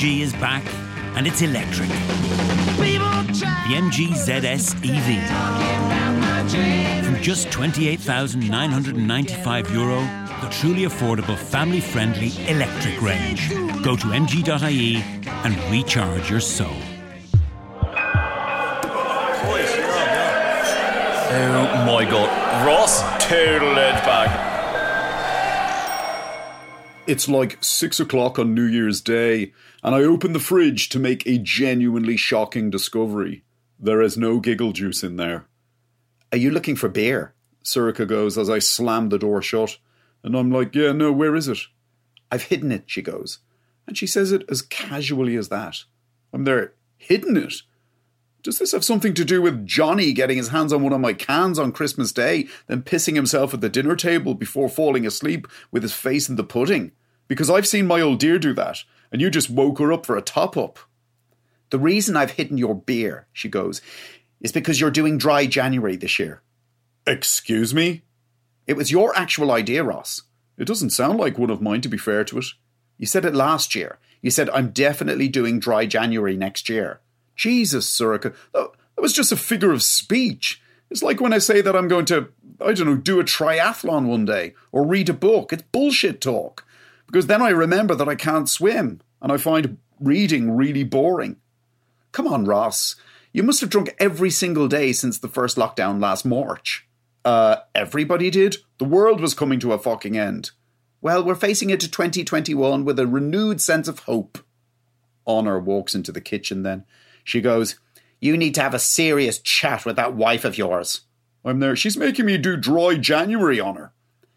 MG is back and it's electric. The MG ZS EV. From just 28,995 euro, the truly affordable, family friendly electric range. Go to mg.ie and recharge your soul. Oh my god. Ross total it back. It's like six o'clock on New Year's Day, and I open the fridge to make a genuinely shocking discovery. There is no giggle juice in there. Are you looking for beer? Sorcha goes as I slam the door shut. And I'm like, yeah, no, where is it? I've hidden it, she goes. And she says it as casually as that. I'm there, hidden it? Does this have something to do with Johnny getting his hands on one of my cans on Christmas Day, then pissing himself at the dinner table before falling asleep with his face in the pudding? Because I've seen my old dear do that, and you just woke her up for a top up. The reason I've hidden your beer, she goes, is because you're doing dry January this year. Excuse me? It was your actual idea, Ross. It doesn't sound like one of mine, to be fair to it. You said it last year. You said, I'm definitely doing dry January next year. Jesus, Sorcha, that was just a figure of speech. It's like when I say that I'm going to, I don't know, do a triathlon one day or read a book. It's bullshit talk. Because then I remember that I can't swim and I find reading really boring. Come on, Ross. You must have drunk every single day since the first lockdown last March. Uh, everybody did. The world was coming to a fucking end. Well, we're facing into 2021 with a renewed sense of hope. Honor walks into the kitchen then. She goes, You need to have a serious chat with that wife of yours. I'm there. She's making me do dry January on her.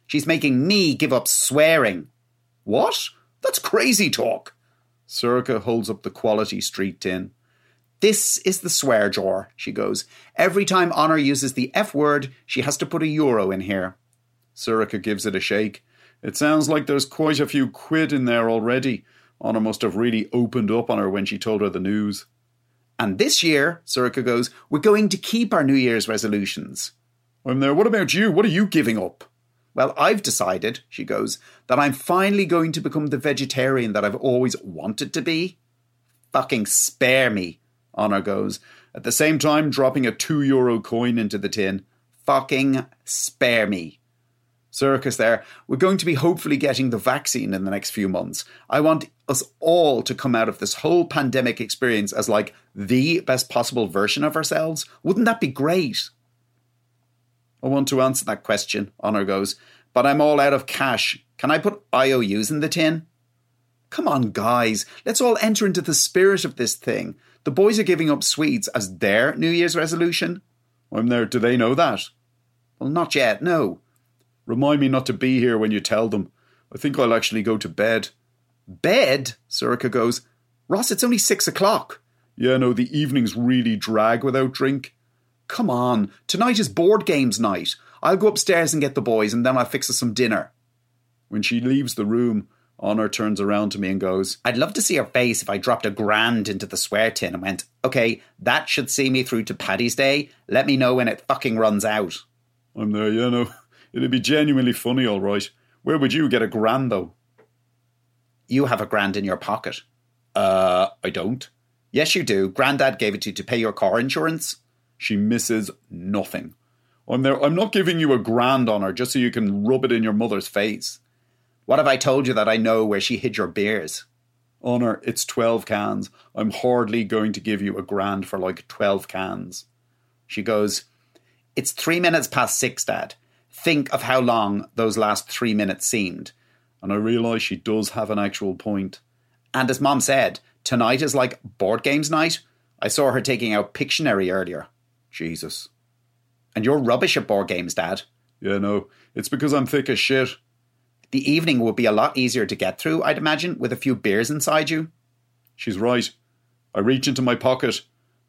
She's making me give up swearing. What? That's crazy talk. Sorcha holds up the quality street tin. This is the swear jar, she goes. Every time Honor uses the F word, she has to put a euro in here. Sorcha gives it a shake. It sounds like there's quite a few quid in there already. Honor must have really opened up on her when she told her the news. And this year, Surika goes, we're going to keep our New Year's resolutions. I'm there. What about you? What are you giving up? Well, I've decided, she goes, that I'm finally going to become the vegetarian that I've always wanted to be. Fucking spare me, Honor goes, at the same time dropping a two euro coin into the tin. Fucking spare me. Circus there, we're going to be hopefully getting the vaccine in the next few months. I want us all to come out of this whole pandemic experience as like the best possible version of ourselves. Wouldn't that be great? I want to answer that question, Honor goes, but I'm all out of cash. Can I put IOUs in the tin? Come on, guys, let's all enter into the spirit of this thing. The boys are giving up sweets as their New Year's resolution. I'm there. Do they know that? Well, not yet, no. Remind me not to be here when you tell them. I think I'll actually go to bed. Bed? Sorcha goes. Ross, it's only six o'clock. Yeah, no, the evenings really drag without drink. Come on, tonight is board games night. I'll go upstairs and get the boys, and then I'll fix us some dinner. When she leaves the room, Honor turns around to me and goes, I'd love to see her face if I dropped a grand into the swear tin and went, okay, that should see me through to Paddy's Day. Let me know when it fucking runs out. I'm there, you know. It'd be genuinely funny, all right. Where would you get a grand, though? You have a grand in your pocket. Uh, I don't. Yes, you do. Grandad gave it to you to pay your car insurance. She misses nothing. I'm there. I'm not giving you a grand on her just so you can rub it in your mother's face. What have I told you that I know where she hid your beers? Honor, it's 12 cans. I'm hardly going to give you a grand for like 12 cans. She goes, It's three minutes past six, Dad. Think of how long those last three minutes seemed. And I realise she does have an actual point. And as Mom said, tonight is like board games night. I saw her taking out Pictionary earlier. Jesus. And you're rubbish at board games, Dad. Yeah, no, it's because I'm thick as shit. The evening will be a lot easier to get through, I'd imagine, with a few beers inside you. She's right. I reach into my pocket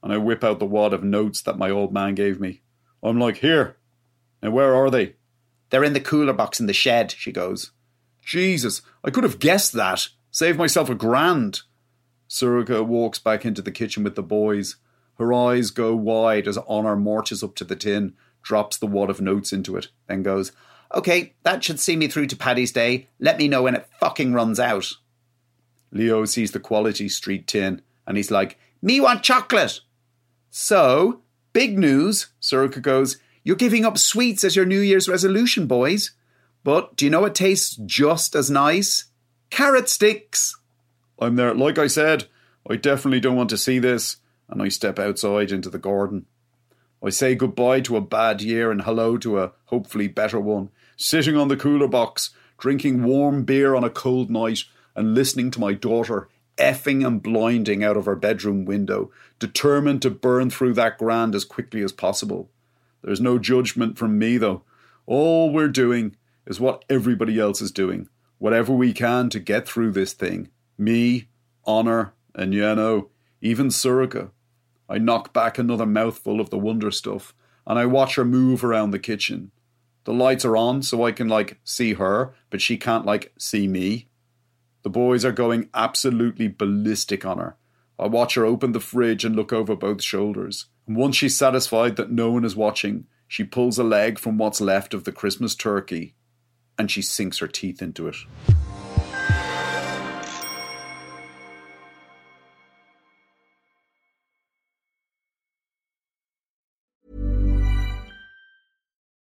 and I whip out the wad of notes that my old man gave me. I'm like, here. Now, where are they? They're in the cooler box in the shed, she goes. Jesus, I could have guessed that. Saved myself a grand. Sorcha walks back into the kitchen with the boys. Her eyes go wide as Honor marches up to the tin, drops the wad of notes into it, then goes, Okay, that should see me through to Paddy's Day. Let me know when it fucking runs out. Leo sees the Quality Street tin and he's like, Me want chocolate. So, big news, Sorcha goes, You're giving up sweets as your New Year's resolution, boys. But do you know what tastes just as nice? Carrot sticks. I'm there. Like I said, I definitely don't want to see this. And I step outside into the garden. I say goodbye to a bad year and hello to a hopefully better one. Sitting on the cooler box, drinking warm beer on a cold night, and listening to my daughter effing and blinding out of her bedroom window, determined to burn through that grand as quickly as possible. There's no judgment from me, though. All we're doing is what everybody else is doing, whatever we can to get through this thing. Me, Honor, and you know, even Sorcha. I knock back another mouthful of the wonder stuff, and I watch her move around the kitchen. The lights are on so I can like see her, but she can't like see me. The boys are going absolutely ballistic on her. I watch her open the fridge and look over both shoulders. And once she's satisfied that no one is watching, she pulls a leg from what's left of the Christmas turkey and she sinks her teeth into it.